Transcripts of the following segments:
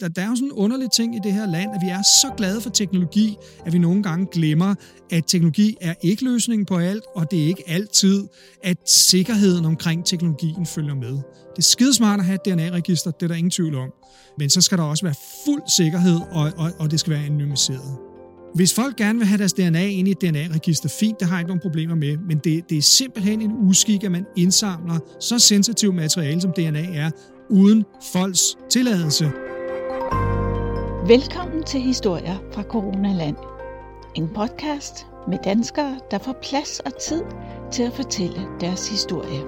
der, der er jo sådan en underlig ting i det her land, at vi er så glade for teknologi, at vi nogle gange glemmer, at teknologi er ikke løsningen på alt, og det er ikke altid, at sikkerheden omkring teknologien følger med. Det er skidesmart at have et DNA-register, det er der ingen tvivl om. Men så skal der også være fuld sikkerhed, og, og, og det skal være anonymiseret. Hvis folk gerne vil have deres DNA ind i et DNA-register, fint, det har jeg ikke nogen problemer med, men det, det er simpelthen en uskik, at man indsamler så sensitivt materiale, som DNA er, uden folks tilladelse. Velkommen til Historier fra Coronaland. En podcast med danskere, der får plads og tid til at fortælle deres historie.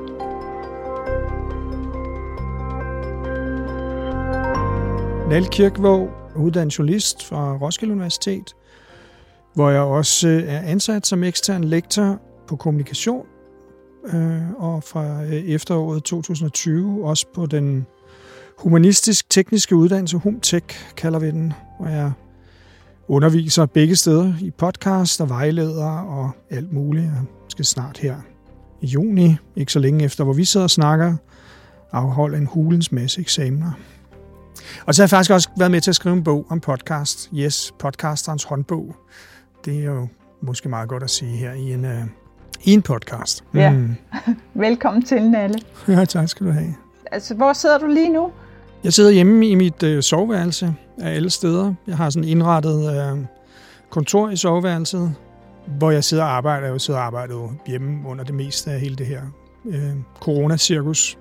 Nal Kirkvåg, uddannet journalist fra Roskilde Universitet, hvor jeg også øh, er ansat som ekstern lektor på kommunikation, øh, og fra øh, efteråret 2020 også på den humanistisk-tekniske uddannelse, HumTech kalder vi den, hvor jeg underviser begge steder i podcast og vejleder og alt muligt. Jeg skal snart her i juni, ikke så længe efter, hvor vi sidder og snakker, afholde en hulens masse eksamener. Og så har jeg faktisk også været med til at skrive en bog om podcast. Yes, podcasterens håndbog. Det er jo måske meget godt at sige her i en, uh, i en podcast. Ja. Mm. Velkommen til, Nalle. Ja, tak skal du have. Altså, hvor sidder du lige nu? Jeg sidder hjemme i mit øh, soveværelse af alle steder. Jeg har sådan indrettet øh, kontor i soveværelset, hvor jeg sidder og arbejder. Jeg sidder og arbejder hjemme under det meste af hele det her øh, coronacirkus.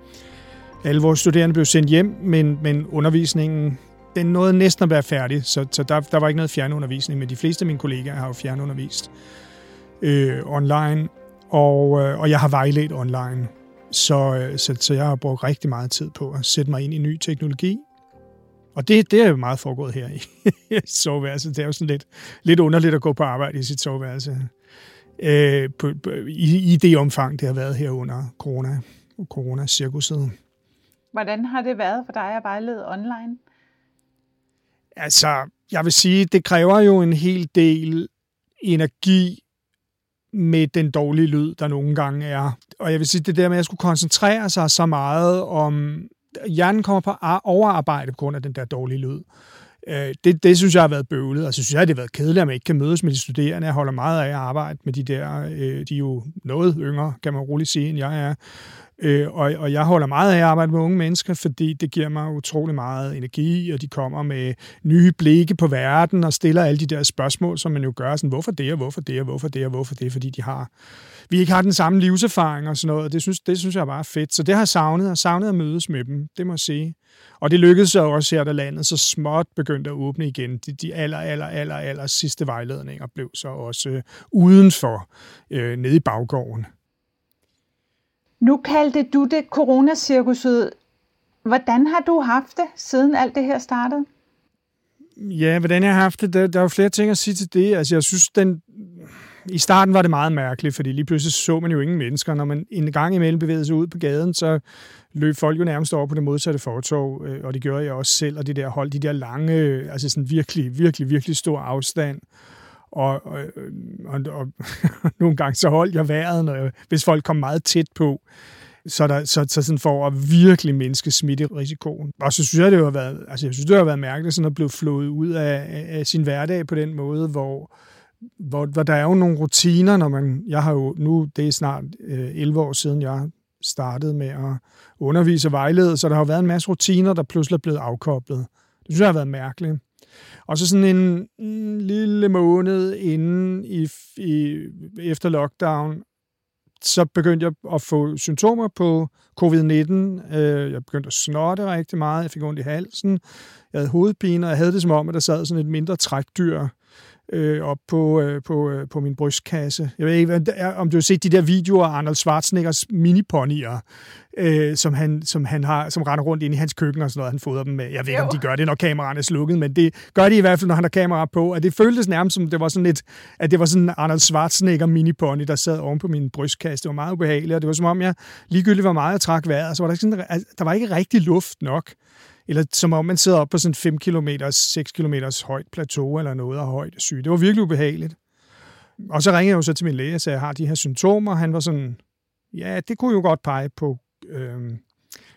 Alle vores studerende blev sendt hjem, men, men undervisningen den nåede næsten at være færdig, så, så der, der var ikke noget fjernundervisning, men de fleste af mine kollegaer har jo fjernundervist øh, online, og, øh, og jeg har vejledt online. Så, øh, så, så jeg har brugt rigtig meget tid på at sætte mig ind i ny teknologi. Og det, det er jo meget foregået her i soveværelset. Det er jo sådan lidt, lidt underligt at gå på arbejde i sit soveværelse. Øh, på, på, i, I det omfang, det har været her under corona, corona-cirkuset. Hvordan har det været for dig at vejlede online? Altså, jeg vil sige, det kræver jo en hel del energi med den dårlige lyd, der nogle gange er. Og jeg vil sige, det der med, at jeg skulle koncentrere sig så meget om... Hjernen kommer på overarbejde på grund af den der dårlige lyd. Øh, det, det synes jeg har været bøvlet. Altså, synes jeg, det har været kedeligt, at man ikke kan mødes med de studerende. Jeg holder meget af at arbejde med de der... Øh, de er jo noget yngre, kan man roligt sige, end jeg er. Øh, og, og jeg holder meget af at arbejde med unge mennesker, fordi det giver mig utrolig meget energi, og de kommer med nye blikke på verden og stiller alle de der spørgsmål, som man jo gør, sådan, hvorfor det, og hvorfor det, og hvorfor det, og hvorfor det, fordi de har, vi ikke har den samme livserfaring og sådan noget. Det synes, det synes jeg er bare fedt. Så det har jeg savnet, og savnet at mødes med dem, det må jeg sige. Og det lykkedes så også her, da landet så småt begyndte at åbne igen. De, de aller, aller, aller, aller sidste vejledninger blev så også øh, udenfor, øh, nede i baggården. Nu kaldte du det coronacirkuset. Hvordan har du haft det, siden alt det her startede? Ja, hvordan jeg har haft det, der, der er jo flere ting at sige til det. Altså, jeg synes, den, i starten var det meget mærkeligt, fordi lige pludselig så man jo ingen mennesker. Når man en gang imellem bevægede sig ud på gaden, så løb folk jo nærmest over på det modsatte fortog, øh, og det gjorde jeg også selv, og det der hold de der lange, øh, altså sådan virkelig, virkelig, virkelig stor afstand. Og, og, øh, og, og nogle gange så holdt jeg vejret, når jeg, hvis folk kom meget tæt på. Så, der, så, så sådan for at virkelig mindske smitterisikoen. Og så synes jeg, det har været, altså jeg synes, det har været mærkeligt sådan at blive flået ud af, af sin hverdag på den måde, hvor, hvor, hvor der er jo nogle rutiner, når man, jeg har jo nu, det er snart øh, 11 år siden, jeg startede med at undervise og vejlede, så der har været en masse rutiner, der pludselig er blevet afkoblet. Det synes jeg har været mærkeligt. Og så sådan en, en lille måned inden i, i, efter lockdown, så begyndte jeg at få symptomer på covid-19. Øh, jeg begyndte at snotte rigtig meget, jeg fik ondt i halsen, jeg havde hovedpine, og jeg havde det som om, at der sad sådan et mindre trækdyr øh, op på, øh, på, øh, på min brystkasse. Jeg ved ikke, om du har set de der videoer af Arnold Schwarzeneggers miniponyer, øh, som, han, som han har, som render rundt ind i hans køkken og sådan noget, han fodrer dem med. Jeg ved ikke, om de gør det, når kameraerne er slukket, men det gør de i hvert fald, når han har kamera på. Og det føltes nærmest som, det var sådan lidt, at det var sådan en Arnold Schwarzenegger minipony, der sad oven på min brystkasse. Det var meget ubehageligt, og det var som om, jeg ligegyldigt var meget at trække vejret, så var der, sådan, der var ikke rigtig luft nok eller som om man sidder op på sådan 5 km, 6 km højt plateau eller noget af højt syge. Det var virkelig ubehageligt. Og så ringede jeg jo så til min læge og sagde, at jeg har de her symptomer. Han var sådan, ja, det kunne jo godt pege på, øh,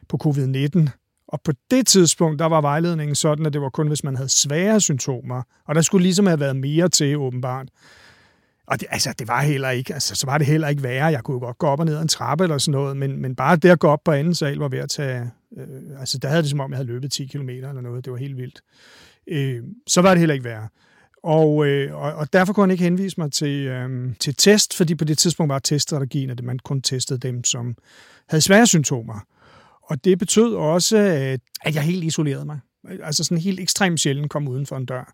på covid-19. Og på det tidspunkt, der var vejledningen sådan, at det var kun, hvis man havde svære symptomer. Og der skulle ligesom have været mere til, åbenbart. Og det, altså, det var heller ikke, altså, så var det heller ikke værre. Jeg kunne godt gå op og ned ad en trappe eller sådan noget, men, men bare det at gå op på anden sal var ved at tage... Øh, altså, der havde det som om, jeg havde løbet 10 km eller noget. Det var helt vildt. Øh, så var det heller ikke værre. Og, øh, og, og derfor kunne han ikke henvise mig til, øh, til test, fordi på det tidspunkt var teststrategien, at man kun testede dem, som havde svære symptomer. Og det betød også, at, at jeg helt isolerede mig. Altså sådan helt ekstremt sjældent kom uden for en dør.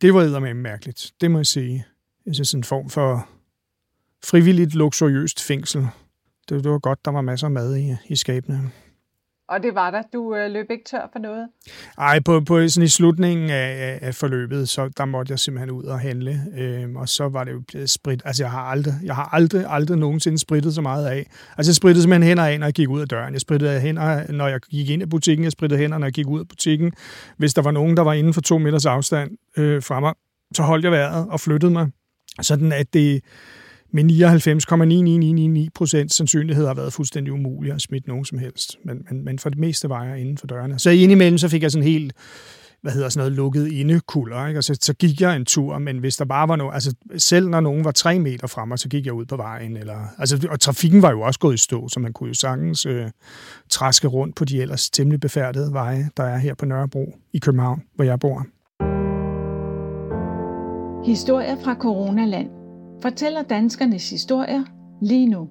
Det var med mærkeligt, det må jeg sige. Jeg synes, en form for frivilligt, luksuriøst fængsel. Det, det var godt, der var masser af mad i, i skabene. Og det var der. Du øh, løb ikke tør for noget? Nej, på, på sådan i slutningen af, af forløbet, så der måtte jeg simpelthen ud og handle. Øhm, og så var det jo blevet sprit. Altså, jeg har aldrig, jeg har aldrig, aldrig nogensinde spritet så meget af. Altså, jeg sprittede simpelthen hænder af, når jeg gik ud af døren. Jeg sprittede hænder, når jeg gik ind i butikken. Jeg sprittede hænder, når jeg gik ud af butikken. Hvis der var nogen, der var inden for to meters afstand øh, fra mig, så holdt jeg vejret og flyttede mig. Sådan at det med 99,99999 procent sandsynlighed har været fuldstændig umuligt at smitte nogen som helst. Men, men, men for det meste var jeg inden for dørene. Så indimellem så fik jeg sådan helt hvad hedder sådan noget, lukket indekulder, ikke? Og så, så gik jeg en tur, men hvis der bare var noget, altså selv når nogen var tre meter fra mig, så gik jeg ud på vejen, eller, altså, og trafikken var jo også gået i stå, så man kunne jo sagtens øh, træske rundt på de ellers temmelig befærdede veje, der er her på Nørrebro i København, hvor jeg bor. Historier fra Coronaland fortæller danskernes historier lige nu.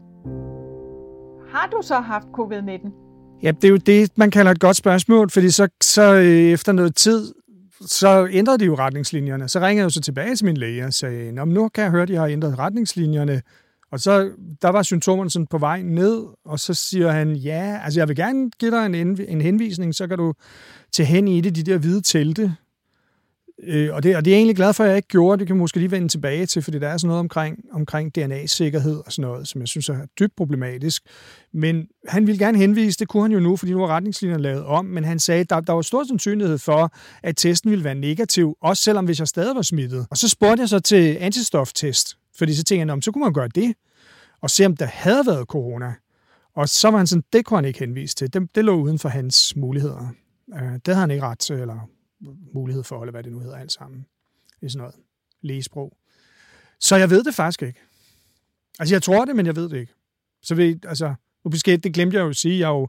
Har du så haft covid-19? Ja, det er jo det, man kalder et godt spørgsmål, fordi så, så øh, efter noget tid, så ændrede de jo retningslinjerne. Så ringede jeg jo så tilbage til min læge og sagde, Nå, nu kan jeg høre, at de har ændret retningslinjerne. Og så, der var symptomerne sådan på vej ned, og så siger han, ja, altså jeg vil gerne give dig en, en henvisning, så kan du til hen i det, de der hvide telte, Øh, og, det, og det er jeg egentlig glad for, at jeg ikke gjorde. Det kan måske lige vende tilbage til, fordi der er sådan noget omkring, omkring DNA-sikkerhed og sådan noget, som jeg synes er dybt problematisk. Men han ville gerne henvise, det kunne han jo nu, fordi nu var retningslinjerne lavet om, men han sagde, at der, der var stor sandsynlighed for, at testen ville være negativ, også selvom hvis jeg stadig var smittet. Og så spurgte jeg så til antistoftest, fordi så tænkte jeg, så kunne man gøre det, og se om der havde været corona. Og så var han sådan, det kunne han ikke henvise til. Det, det lå uden for hans muligheder. Øh, det havde han ikke ret til, eller mulighed for, eller hvad det nu hedder alt sammen. Det er sådan noget lægesprog. Så jeg ved det faktisk ikke. Altså, jeg tror det, men jeg ved det ikke. Så vi, altså, nu besked, det glemte jeg jo at sige, jeg er jo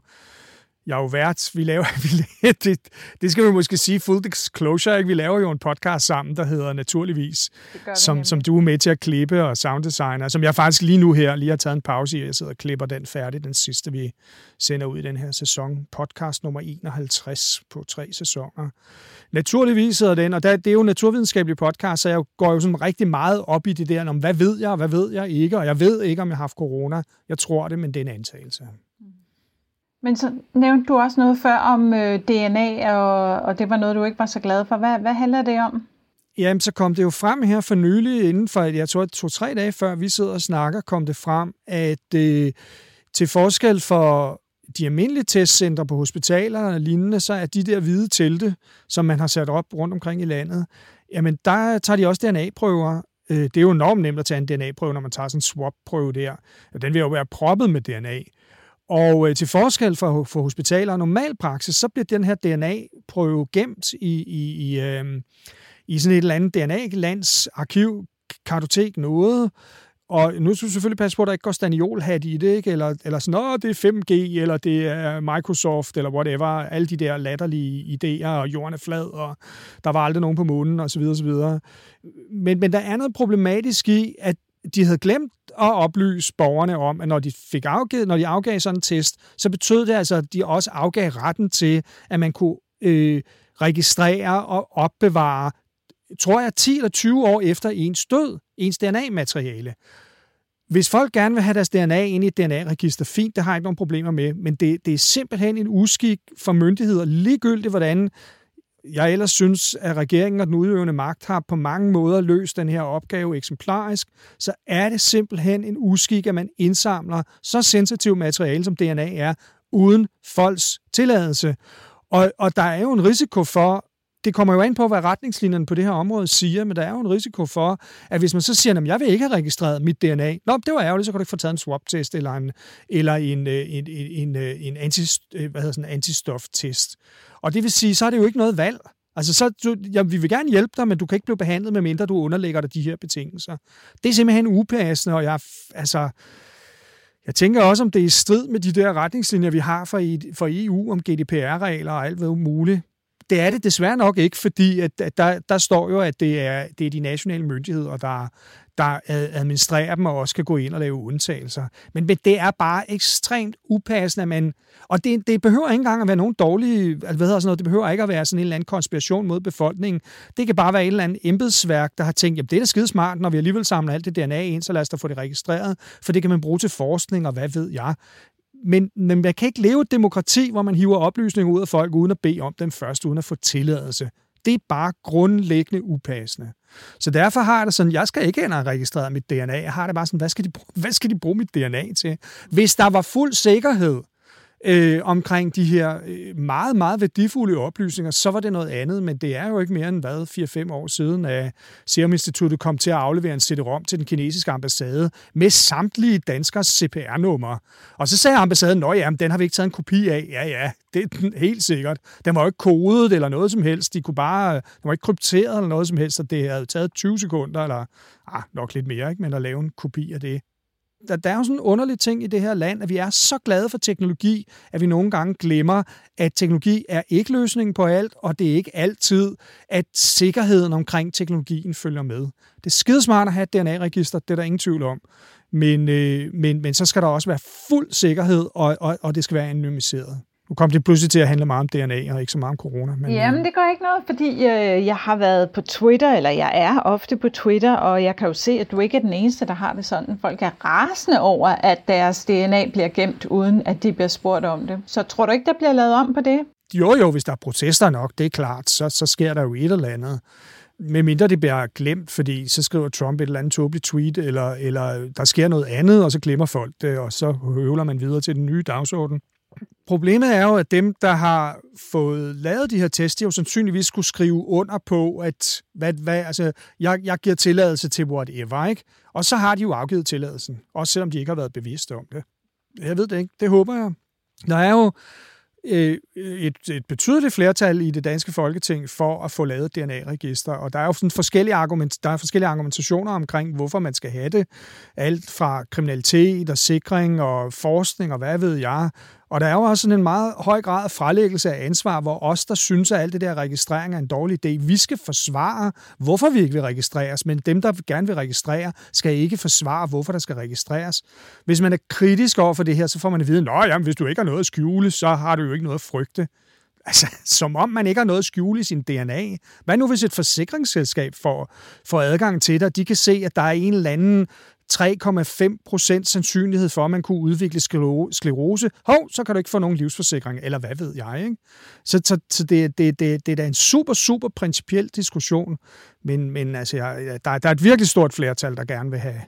jeg er jo vært. Vi laver, vi, det, det skal vi måske sige full disclosure, ikke? Vi laver jo en podcast sammen, der hedder Naturligvis, som, som du er med til at klippe og sounddesigner, som jeg faktisk lige nu her lige har taget en pause i. Jeg sidder og klipper den færdig, den sidste, vi sender ud i den her sæson. Podcast nummer 51 på tre sæsoner. Naturligvis hedder den, og det er jo en naturvidenskabelig podcast, så jeg går jo sådan rigtig meget op i det der, om hvad ved jeg, og hvad ved jeg ikke, og jeg ved ikke, om jeg har haft corona. Jeg tror det, men det er en antagelse. Men så nævnte du også noget før om øh, DNA, og, og det var noget, du ikke var så glad for. Hvad, hvad handler det om? Jamen, så kom det jo frem her for nylig, inden for, jeg tror, to-tre dage før vi sidder og snakker, kom det frem, at øh, til forskel for de almindelige testcentre på hospitaler og lignende, så er de der hvide telte, som man har sat op rundt omkring i landet, jamen der tager de også DNA-prøver. Øh, det er jo enormt nemt at tage en DNA-prøve, når man tager sådan en swap-prøve der. Den vil jo være proppet med DNA. Og øh, til forskel for, for hospitaler og normal praksis, så bliver den her DNA-prøve gemt i, i, i, øh, i sådan et eller andet DNA-lands arkiv, kartotek, noget. Og nu skal du selvfølgelig passe på, at der ikke går staniolhat i det, ikke? Eller, eller sådan, noget, det er 5G, eller det er Microsoft, eller whatever. Alle de der latterlige idéer, og jorden er flad, og der var aldrig nogen på månen, og så videre, og så videre. Men, men der er noget problematisk i, at de havde glemt at oplyse borgerne om, at når de fik afgivet, når de afgav sådan en test, så betød det altså, at de også afgav retten til, at man kunne øh, registrere og opbevare, tror jeg, 10 eller 20 år efter ens død, ens DNA-materiale. Hvis folk gerne vil have deres DNA ind i et DNA-register, fint, det har jeg ikke nogen problemer med, men det, det er simpelthen en uskik for myndigheder, ligegyldigt hvordan jeg ellers synes, at regeringen og den udøvende magt har på mange måder løst den her opgave eksemplarisk, så er det simpelthen en uskik, at man indsamler så sensitivt materiale, som DNA er, uden folks tilladelse. Og, og der er jo en risiko for, det kommer jo an på, hvad retningslinjerne på det her område siger, men der er jo en risiko for, at hvis man så siger, at jeg vil ikke have registreret mit DNA, Nå, det var ærgerligt, så kan du ikke få taget en swab-test eller en, eller en, øh, en, en, en, øh, en anti, øh, hvad hedder sådan, antistof-test. Og det vil sige, så er det jo ikke noget valg. Altså, så, du, ja, vi vil gerne hjælpe dig, men du kan ikke blive behandlet, medmindre du underlægger dig de her betingelser. Det er simpelthen upassende, og jeg, altså, jeg tænker også, om det er i strid med de der retningslinjer, vi har for, for EU om GDPR-regler og alt hvad muligt. Det er det desværre nok ikke, fordi at, at der, der står jo, at det er, det er de nationale myndigheder, der, der administrerer dem og også kan gå ind og lave undtagelser. Men, det er bare ekstremt upassende, at man... Og det, det behøver ikke engang at være nogen dårlige... Altså, hvad hedder sådan noget, det behøver ikke at være sådan en eller anden konspiration mod befolkningen. Det kan bare være et eller andet embedsværk, der har tænkt, jamen det er da skide smart, når vi alligevel samler alt det DNA ind, så lad os da få det registreret, for det kan man bruge til forskning, og hvad ved jeg men, men man kan ikke leve et demokrati, hvor man hiver oplysninger ud af folk, uden at bede om dem først, uden at få tilladelse. Det er bare grundlæggende upassende. Så derfor har jeg det sådan, jeg skal ikke ind og registrere mit DNA. Jeg har det bare sådan, hvad skal de, hvad skal de bruge mit DNA til? Hvis der var fuld sikkerhed, øh, omkring de her øh, meget, meget værdifulde oplysninger, så var det noget andet, men det er jo ikke mere end hvad, 4-5 år siden, at Serum Instituttet kom til at aflevere en CD-ROM til den kinesiske ambassade med samtlige danskers CPR-numre. Og så sagde ambassaden, at ja, den har vi ikke taget en kopi af. Ja, ja, det er den helt sikkert. Den var jo ikke kodet eller noget som helst. De kunne bare, den var ikke krypteret eller noget som helst, så det havde taget 20 sekunder, eller ah, nok lidt mere, ikke? men at lave en kopi af det der, der er jo sådan en underlig ting i det her land, at vi er så glade for teknologi, at vi nogle gange glemmer, at teknologi er ikke løsningen på alt, og det er ikke altid, at sikkerheden omkring teknologien følger med. Det er skidesmart at have et DNA-register, det er der ingen tvivl om. Men, øh, men, men så skal der også være fuld sikkerhed, og, og, og det skal være anonymiseret. Nu kom det pludselig til at handle meget om DNA og ikke så meget om corona. Men, Jamen, det gør ikke noget, fordi øh, jeg har været på Twitter, eller jeg er ofte på Twitter, og jeg kan jo se, at du ikke er den eneste, der har det sådan. Folk er rasende over, at deres DNA bliver gemt, uden at de bliver spurgt om det. Så tror du ikke, der bliver lavet om på det? Jo, jo, hvis der er protester nok, det er klart, så, så sker der jo et eller andet. Med mindre det bliver glemt, fordi så skriver Trump et eller andet tåbeligt tweet, eller, eller der sker noget andet, og så glemmer folk det, og så høvler man videre til den nye dagsorden. Problemet er jo, at dem, der har fået lavet de her tests, de jo sandsynligvis skulle skrive under på, at hvad, hvad, altså, jeg, jeg giver tilladelse til whatever, ikke? Og så har de jo afgivet tilladelsen, også selvom de ikke har været bevidste om det. Jeg ved det ikke. Det håber jeg. Der er jo øh, et, et betydeligt flertal i det danske folketing for at få lavet DNA-register, og der er jo sådan forskellige, argument, der er forskellige argumentationer omkring, hvorfor man skal have det. Alt fra kriminalitet og sikring og forskning og hvad ved jeg, og der er jo også sådan en meget høj grad af frelæggelse af ansvar, hvor os, der synes, at alt det der registrering er en dårlig idé, vi skal forsvare, hvorfor vi ikke vil registreres, men dem, der gerne vil registrere, skal ikke forsvare, hvorfor der skal registreres. Hvis man er kritisk over for det her, så får man at vide, at hvis du ikke har noget at skjule, så har du jo ikke noget at frygte. Altså, som om man ikke har noget at skjule i sin DNA. Hvad nu, hvis et forsikringsselskab får, får adgang til dig? De kan se, at der er en eller anden 3,5 procent sandsynlighed for, at man kunne udvikle sklerose. Hov, så kan du ikke få nogen livsforsikring, eller hvad ved jeg. Ikke? Så, så, så det, det, det, det er da en super, super principiel diskussion, men, men altså, jeg, der, der er et virkelig stort flertal, der gerne vil have,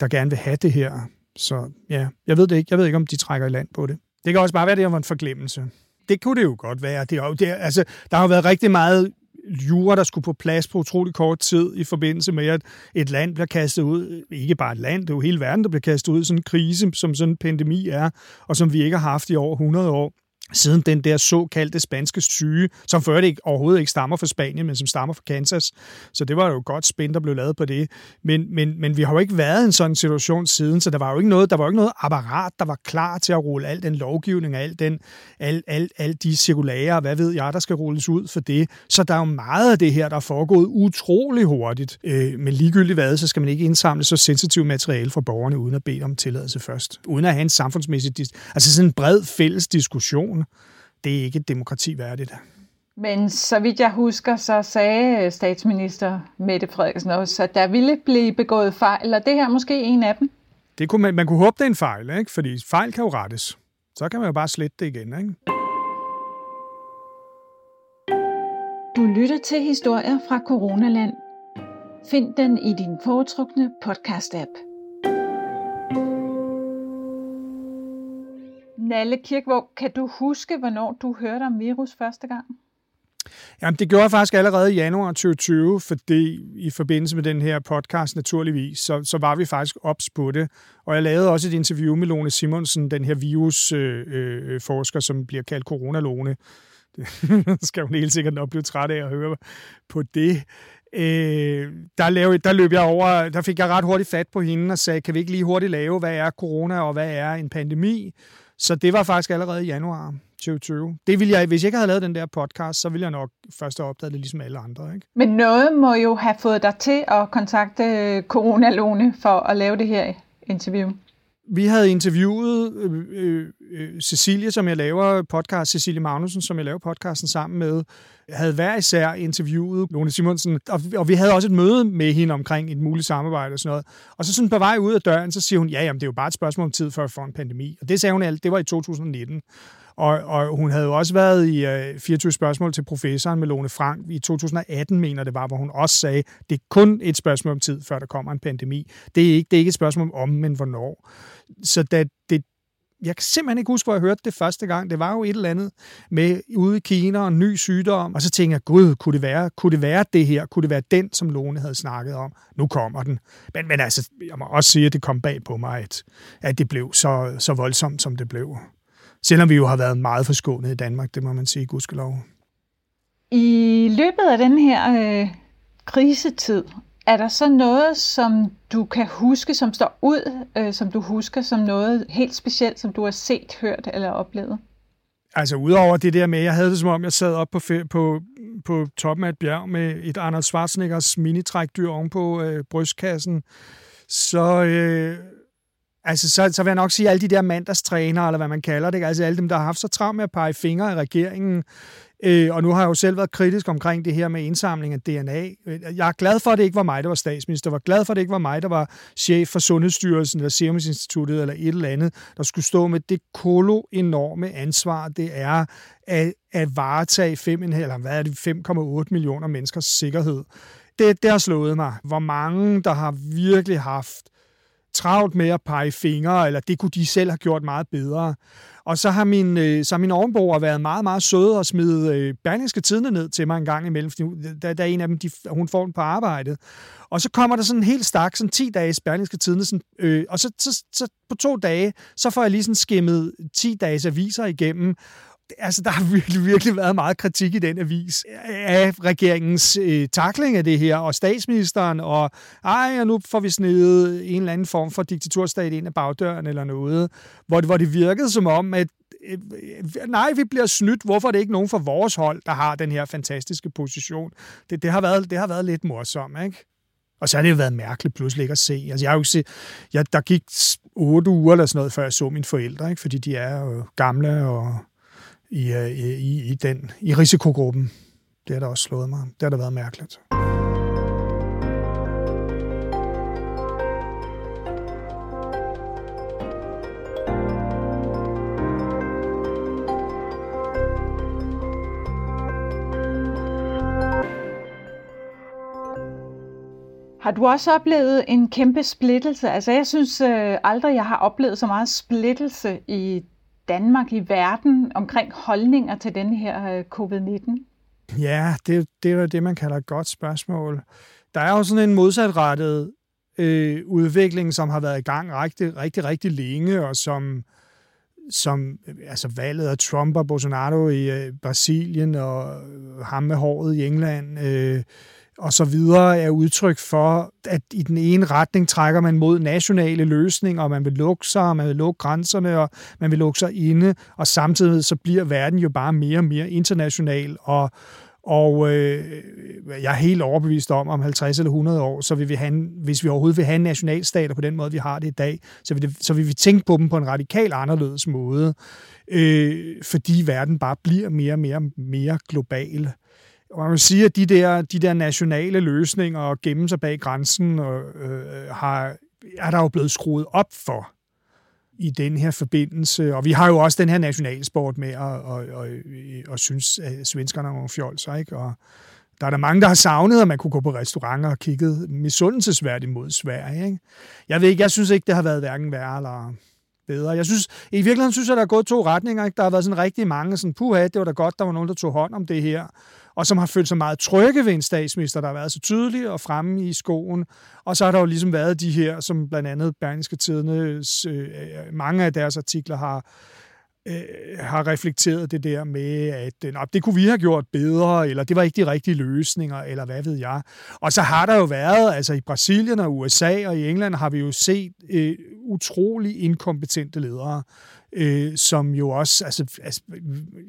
der gerne vil have det her. Så ja, jeg ved det ikke. Jeg ved ikke, om de trækker i land på det. Det kan også bare være, at det var en forglemmelse. Det kunne det jo godt være. Det er, det er, altså, der har været rigtig meget jura, der skulle på plads på utrolig kort tid i forbindelse med, at et land bliver kastet ud, ikke bare et land, det er jo hele verden, der bliver kastet ud i sådan en krise, som sådan en pandemi er, og som vi ikke har haft i over 100 år siden den der såkaldte spanske syge, som før det ikke, overhovedet ikke stammer fra Spanien, men som stammer fra Kansas. Så det var jo godt spændt, der blev lavet på det. Men, men, men vi har jo ikke været i en sådan situation siden, så der var jo ikke noget, der var jo ikke noget apparat, der var klar til at rulle al den lovgivning og al, den, al, al, al de cirkulære, hvad ved jeg, der skal rulles ud for det. Så der er jo meget af det her, der er foregået utrolig hurtigt. Øh, men ligegyldigt hvad, så skal man ikke indsamle så sensitivt materiale fra borgerne, uden at bede om tilladelse først. Uden at have en samfundsmæssig, altså sådan en bred fælles diskussion person. Det er ikke et demokrati værdigt. Men så vidt jeg husker, så sagde statsminister Mette Frederiksen også, at der ville blive begået fejl, og det her er måske en af dem. Det kunne man, man kunne håbe, det er en fejl, ikke? fordi fejl kan jo rettes. Så kan man jo bare slette det igen. Ikke? Du lytter til historier fra Coronaland. Find den i din foretrukne podcast-app. Nalle Kirkvåg, kan du huske, hvornår du hørte om virus første gang? Jamen, det gjorde jeg faktisk allerede i januar 2020, fordi i forbindelse med den her podcast naturligvis, så, så var vi faktisk ops på det. Og jeg lavede også et interview med Lone Simonsen, den her virusforsker, øh, øh, som bliver kaldt coronalone. Det skal hun helt sikkert nok blive træt af at høre på det. Øh, der, lavede, der løb jeg over, der fik jeg ret hurtigt fat på hende og sagde, kan vi ikke lige hurtigt lave, hvad er corona og hvad er en pandemi? Så det var faktisk allerede i januar 2020. Det ville jeg, hvis jeg ikke havde lavet den der podcast, så ville jeg nok først have opdaget det ligesom alle andre. Ikke? Men noget må jo have fået dig til at kontakte øh, Corona Lone for at lave det her interview. Vi havde interviewet øh, øh, øh, Cecilie, som jeg laver podcast, Cecilie Magnussen, som jeg laver podcasten sammen med, havde hver især interviewet Lone Simonsen, og, og vi havde også et møde med hende omkring et muligt samarbejde og sådan noget. Og så sådan på vej ud af døren, så siger hun, ja, jamen, det er jo bare et spørgsmål om tid før vi får en pandemi. Og det sagde hun alt, det var i 2019. Og, og hun havde jo også været i øh, 24 spørgsmål til professoren Melone Frank i 2018, mener det var, hvor hun også sagde, det er kun et spørgsmål om tid, før der kommer en pandemi. Det er ikke, det er ikke et spørgsmål om, men hvornår. Så da det, jeg kan simpelthen ikke huske, hvor jeg hørte det første gang. Det var jo et eller andet med ude i Kina og en ny sygdom. Og så tænkte jeg, gud, kunne det være, kunne det, være det her? Kunne det være den, som Lone havde snakket om? Nu kommer den. Men, men altså, jeg må også sige, at det kom bag på mig, at, at det blev så, så voldsomt, som det blev. Selvom vi jo har været meget forskånet i Danmark, det må man sige, gudskelov. I løbet af den her øh, krisetid, er der så noget, som du kan huske, som står ud, øh, som du husker som noget helt specielt, som du har set, hørt eller oplevet? Altså udover det der med, jeg havde det som om, jeg sad op på, på, på toppen af et bjerg med et Arnold Schwarzeneggers minitrækdyr oven på øh, brystkassen, så, øh, altså, så, så vil jeg nok sige, at alle de der mandagstrænere, eller hvad man kalder det, altså alle dem, der har haft så travlt med at pege fingre i regeringen, Øh, og nu har jeg jo selv været kritisk omkring det her med indsamling af DNA. Jeg er glad for, at det ikke var mig, der var statsminister. Jeg var glad for, at det ikke var mig, der var chef for Sundhedsstyrelsen eller Serum Instituttet eller et eller andet, der skulle stå med det kolo enorme ansvar, det er at, at varetage 5, eller hvad er det, 5,8 millioner menneskers sikkerhed. Det, det har slået mig, hvor mange, der har virkelig haft travlt med at pege fingre, eller det kunne de selv have gjort meget bedre. Og så har min, øh, så har min ovenboer været meget, meget søde og smide øh, Berlingske Tidene ned til mig en gang imellem, fordi da, da en af dem, de, hun får den på arbejdet. Og så kommer der sådan en helt stak, sådan 10 dages Berlingske Tidene, sådan, øh, og så, så, så på to dage, så får jeg lige sådan skimmet 10 dages aviser igennem, altså, der har virkelig, virkelig været meget kritik i den avis øh, af regeringens øh, takling af det her, og statsministeren, og ej, og nu får vi snedet en eller anden form for diktaturstat ind af bagdøren eller noget, hvor hvor det virkede som om, at øh, nej, vi bliver snydt. Hvorfor er det ikke nogen fra vores hold, der har den her fantastiske position? Det, det, har, været, det har været lidt morsomt, ikke? Og så har det jo været mærkeligt pludselig ikke at se. Altså, jeg har jo ikke set, jeg, der gik otte uger eller sådan noget, før jeg så mine forældre, ikke? fordi de er jo gamle og Øh, i, i, i, den, i risikogruppen. Det har der også slået mig. Det har da været mærkeligt. Har du også oplevet en kæmpe splittelse? Altså jeg synes øh, aldrig, jeg har oplevet så meget splittelse i Danmark, i verden, omkring holdninger til den her øh, covid-19? Ja, det, det er det, man kalder et godt spørgsmål. Der er jo sådan en modsatrettet øh, udvikling, som har været i gang rigtig, rigtig, rigtig længe, og som, som altså valget af Trump og Bolsonaro i øh, Brasilien, og ham med håret i England, øh, og så videre er udtryk for, at i den ene retning trækker man mod nationale løsninger, og man vil lukke sig, og man vil lukke grænserne, og man vil lukke sig inde, og samtidig så bliver verden jo bare mere og mere international, og, og øh, jeg er helt overbevist om, om 50 eller 100 år, så vil vi have, hvis vi overhovedet vil have nationalstater på den måde, vi har det i dag, så vil, det, så vil vi tænke på dem på en radikal anderledes måde, øh, fordi verden bare bliver mere og mere, mere global. Og man vil sige, at de der, de der nationale løsninger og gemme sig bag grænsen og, øh, har, er der jo blevet skruet op for i den her forbindelse. Og vi har jo også den her nationalsport med at, og, og, og synes, at svenskerne er nogle fjolser, ikke? Og der er der mange, der har savnet, at man kunne gå på restauranter og kigget misundelsesværdigt mod Sverige. Ikke? Jeg ved ikke, jeg synes ikke, det har været hverken værre eller bedre. Jeg synes, i virkeligheden synes jeg, der er gået to retninger. Ikke? Der har været sådan rigtig mange, sådan, puha, det var da godt, der var nogen, der tog hånd om det her, og som har følt sig meget trygge ved en statsminister, der har været så tydelig og fremme i skoen. Og så har der jo ligesom været de her, som blandt andet Berlingske Tidene, øh, øh, mange af deres artikler har øh, har reflekteret det der med, at øh, nej, det kunne vi have gjort bedre, eller det var ikke de rigtige løsninger, eller hvad ved jeg. Og så har der jo været, altså i Brasilien og USA og i England har vi jo set øh, utrolig inkompetente ledere, øh, som jo også, altså, altså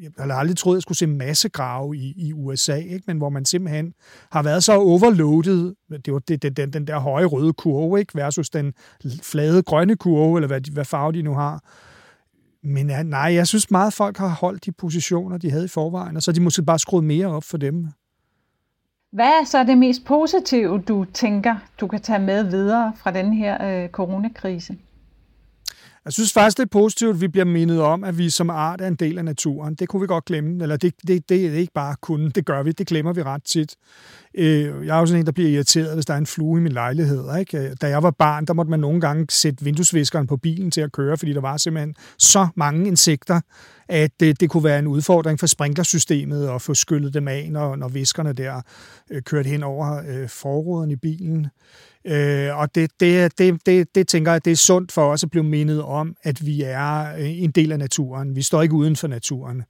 jeg har aldrig troet, at jeg skulle se massegrave i, i USA, ikke? men hvor man simpelthen har været så overloadet, det var det, den, den der høje røde kurve, ikke? versus den flade grønne kurve, eller hvad, hvad farve de nu har, men ja, nej, jeg synes meget, folk har holdt de positioner, de havde i forvejen, og så er de måske bare skruet mere op for dem. Hvad er så det mest positive, du tænker, du kan tage med videre fra den her øh, coronakrise? Jeg synes faktisk, det er positivt, at vi bliver mindet om, at vi som art er en del af naturen. Det kunne vi godt glemme. Eller det, det, det er ikke bare kun, det gør vi. Det glemmer vi ret tit. Øh, jeg er jo sådan en, der bliver irriteret, hvis der er en flue i min lejlighed. Ikke? Øh, da jeg var barn, der måtte man nogle gange sætte vinduesviskeren på bilen til at køre, fordi der var simpelthen så mange insekter, at det, det kunne være en udfordring for sprinklersystemet at få skyllet dem af, når, når viskerne der øh, kørte hen over øh, forruden i bilen. Øh, og det, det, det, det, det tænker jeg, det er sundt for os at blive mindet om, at vi er øh, en del af naturen. Vi står ikke uden for naturen.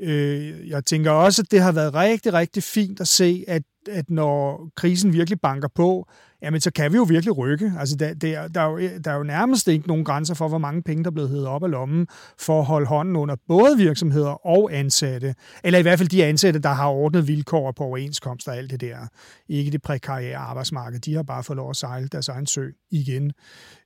Øh, jeg tænker også, at det har været rigtig, rigtig fint at se, at, at når krisen virkelig banker på, jamen så kan vi jo virkelig rykke. Altså, der, der, der, er jo, der er jo nærmest ikke nogen grænser for, hvor mange penge, der er blevet hævet op af lommen for at holde hånden under både virksomheder og ansatte. Eller i hvert fald de ansatte, der har ordnet vilkår på overenskomster og alt det der. Ikke det prekære arbejdsmarked. De har bare fået lov at sejle deres egen sø igen.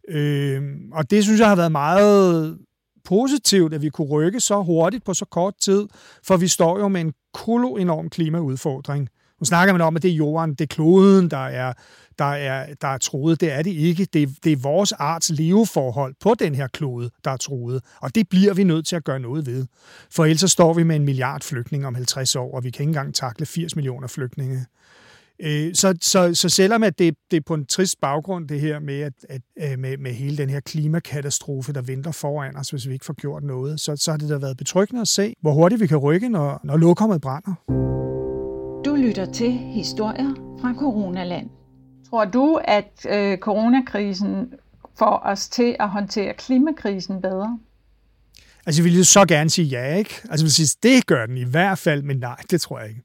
Øh, og det synes jeg har været meget positivt, at vi kunne rykke så hurtigt på så kort tid, for vi står jo med en kolo enorm klimaudfordring. Nu snakker man om, at det er jorden, det er kloden, der er, der er, der er troet. Det er det ikke. Det, det er vores arts leveforhold på den her klode, der er troet. Og det bliver vi nødt til at gøre noget ved. For ellers så står vi med en milliard flygtninge om 50 år, og vi kan ikke engang takle 80 millioner flygtninge. Øh, så, så, så selvom at det, det er på en trist baggrund, det her med, at, at, øh, med, med hele den her klimakatastrofe, der venter foran os, hvis vi ikke får gjort noget, så, så har det da været betryggende at se, hvor hurtigt vi kan rykke, når, når lokummet brænder. Lytter til historier fra Coronaland. Tror du, at øh, coronakrisen får os til at håndtere klimakrisen bedre? Altså, jeg ville så gerne sige ja, ikke? Altså, vil sige, det gør den i hvert fald, men nej, det tror jeg ikke.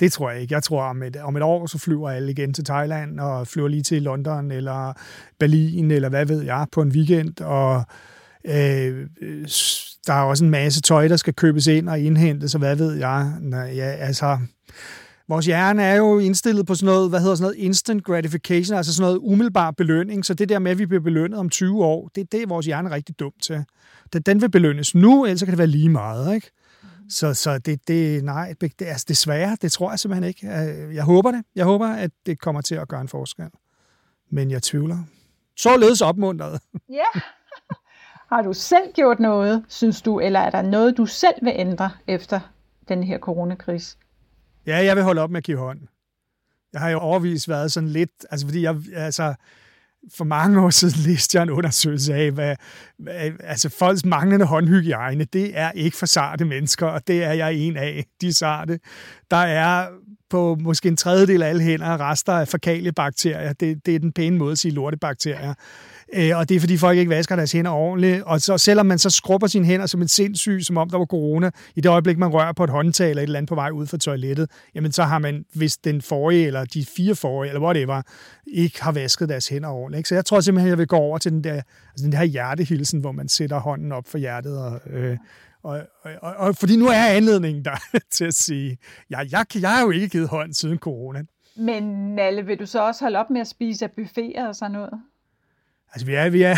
Det tror jeg ikke. Jeg tror, om et, om et år, så flyver alle igen til Thailand, og flyver lige til London, eller Berlin, eller hvad ved jeg, på en weekend, og øh, der er også en masse tøj, der skal købes ind og indhentes, og hvad ved jeg. Nå, ja, altså, vores hjerne er jo indstillet på sådan noget, hvad hedder sådan noget, instant gratification, altså sådan noget umiddelbar belønning. Så det der med, at vi bliver belønnet om 20 år, det, det er vores hjerne rigtig dum til. Den vil belønnes nu, ellers kan det være lige meget, ikke? Så, så det, det, nej, det, altså desværre, det tror jeg simpelthen ikke. Øh, jeg håber det. Jeg håber, at det kommer til at gøre en forskel. Men jeg tvivler. Således opmuntret. Ja. Har du selv gjort noget, synes du, eller er der noget, du selv vil ændre efter den her coronakrise? Ja, jeg vil holde op med at give hånd. Jeg har jo overvist været sådan lidt, altså fordi jeg, altså, for mange år siden læste jeg en undersøgelse af, hvad, hvad altså folks manglende håndhygiejne, det er ikke for sarte mennesker, og det er jeg en af, de sarte. Der er på måske en tredjedel af alle hænder rester af bakterier. Det, det er den pæne måde at sige lortebakterier. Øh, og det er, fordi folk ikke vasker deres hænder ordentligt. Og så, selvom man så skrubber sine hænder som en sindssyg, som om der var corona, i det øjeblik, man rører på et håndtag eller et eller andet på vej ud fra toilettet, jamen så har man, hvis den forrige, eller de fire forrige, eller whatever, ikke har vasket deres hænder ordentligt. Ikke? Så jeg tror simpelthen, jeg vil gå over til den der, altså den der hjertehilsen, hvor man sætter hånden op for hjertet og, øh, og, og, og, og fordi nu er anledningen der til at sige, ja, jeg, jeg har jo ikke givet hånd siden corona. Men Nalle, vil du så også holde op med at spise af buffeter og sådan noget? Altså, vi er, vi er,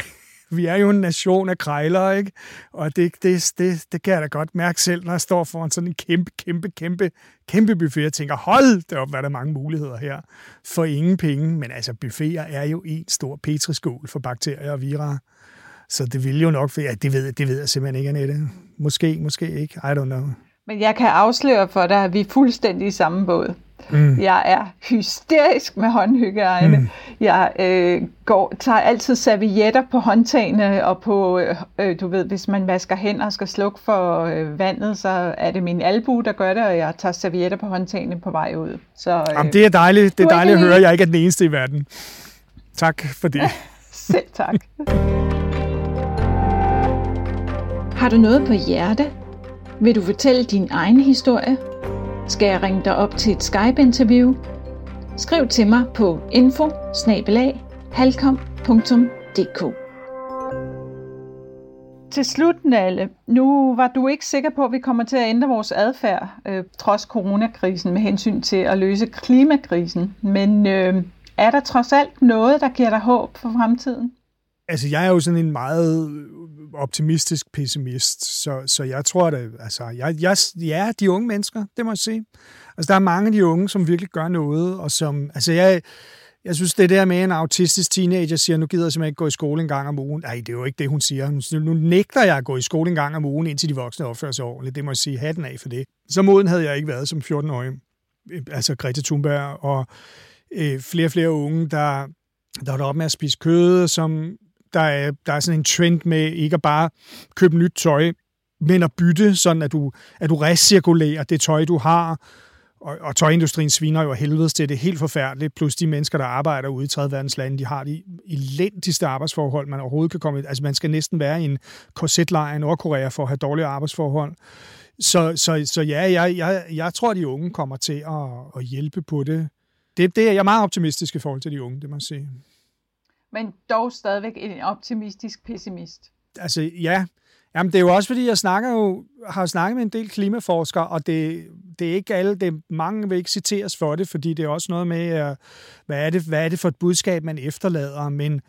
vi er jo en nation af krejlere, ikke? Og det, det, det, det kan jeg da godt mærke selv, når jeg står foran sådan en kæmpe, kæmpe, kæmpe, kæmpe buffet. Jeg tænker, hold da op, hvad der er mange muligheder her for ingen penge. Men altså, buffeter er jo en stor petriskål for bakterier og virer. Så det vil jo nok, for ja, det ved, det ved jeg simpelthen ikke, Annette. Måske, måske ikke. I don't know. Men jeg kan afsløre for dig, at vi er fuldstændig i samme båd. Mm. Jeg er hysterisk med håndhygiejne. Mm. Jeg øh, går, tager altid servietter på håndtagene, og på, øh, øh, du ved, hvis man vasker hænder og skal slukke for øh, vandet, så er det min albu, der gør det, og jeg tager servietter på håndtagene på vej ud. Så, øh, Jamen, det er dejligt, det er dejligt at høre, at jeg ikke er den eneste i verden. Tak for det. Selv tak. Har du noget på hjerte? Vil du fortælle din egen historie? Skal jeg ringe dig op til et Skype-interview? Skriv til mig på info Til slut, Nalle, nu var du ikke sikker på, at vi kommer til at ændre vores adfærd, øh, trods coronakrisen, med hensyn til at løse klimakrisen. Men øh, er der trods alt noget, der giver dig håb for fremtiden? Altså, jeg er jo sådan en meget øh, optimistisk pessimist, så, så jeg tror, at altså, jeg, jeg, ja, de unge mennesker, det må jeg sige. Altså, der er mange af de unge, som virkelig gør noget, og som, altså, jeg, jeg synes, det der med en autistisk teenager siger, nu gider jeg simpelthen ikke gå i skole en gang om ugen. Nej, det er jo ikke det, hun siger. Nu, nu nægter jeg at gå i skole en gang om ugen, indtil de voksne opfører sig ordentligt. Det må jeg sige, hatten af for det. Så moden havde jeg ikke været som 14-årig. Øh, altså Greta Thunberg og øh, flere og flere unge, der, der var op med at spise kød, som der er, der er sådan en trend med ikke at bare købe nyt tøj, men at bytte, sådan at du, at du recirkulerer det tøj, du har. Og, og tøjindustrien sviner jo helvedes til det er helt forfærdeligt. Plus de mennesker, der arbejder ude i 3. verdens lande, de har de elendigste arbejdsforhold, man overhovedet kan komme i. Altså man skal næsten være i en korsetlejr i Nordkorea for at have dårlige arbejdsforhold. Så, så, så ja, jeg, jeg, jeg tror, at de unge kommer til at, at hjælpe på det. det. Det er jeg er meget optimistisk i forhold til de unge, det må jeg sige men dog stadigvæk en optimistisk pessimist. Altså ja, Jamen, det er jo også fordi, jeg snakker jo, har snakket med en del klimaforskere, og det, det er ikke alle, det mange vil ikke citeres for det, fordi det er også noget med, øh, hvad er det, hvad er det for et budskab, man efterlader, men,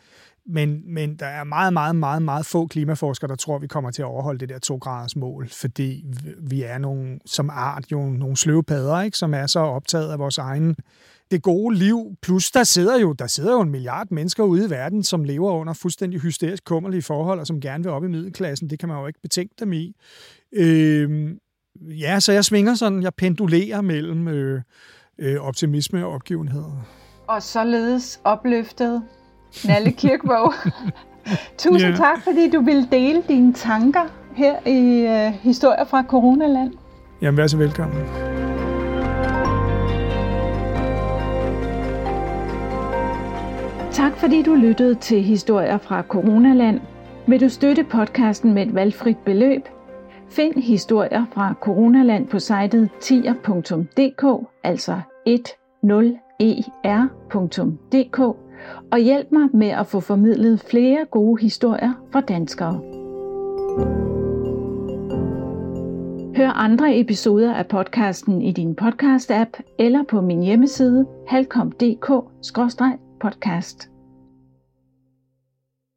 men, men der er meget, meget, meget, meget få klimaforskere, der tror, vi kommer til at overholde det der 2 graders mål, fordi vi er nogle, som art jo nogle sløvepadder, ikke, som er så optaget af vores egen det gode liv. Plus, der sidder, jo, der sidder jo en milliard mennesker ude i verden, som lever under fuldstændig hysterisk kummerlige forhold, og som gerne vil op i middelklassen. Det kan man jo ikke betænke dem i. Øh, ja, så jeg svinger sådan, jeg pendulerer mellem øh, øh, optimisme og opgivenhed. Og således opløftet Nalle Kirkvåg. Tusind ja. tak, fordi du ville dele dine tanker her i øh, Historier fra Coronaland. Jamen, vær så velkommen. Tak fordi du lyttede til Historier fra Coronaland. Vil du støtte podcasten med et valgfrit beløb? Find historier fra Coronaland på sitet tier.dk, altså 10er.dk, og hjælp mig med at få formidlet flere gode historier fra danskere. Hør andre episoder af podcasten i din podcast-app eller på min hjemmeside halkom.dk podcast.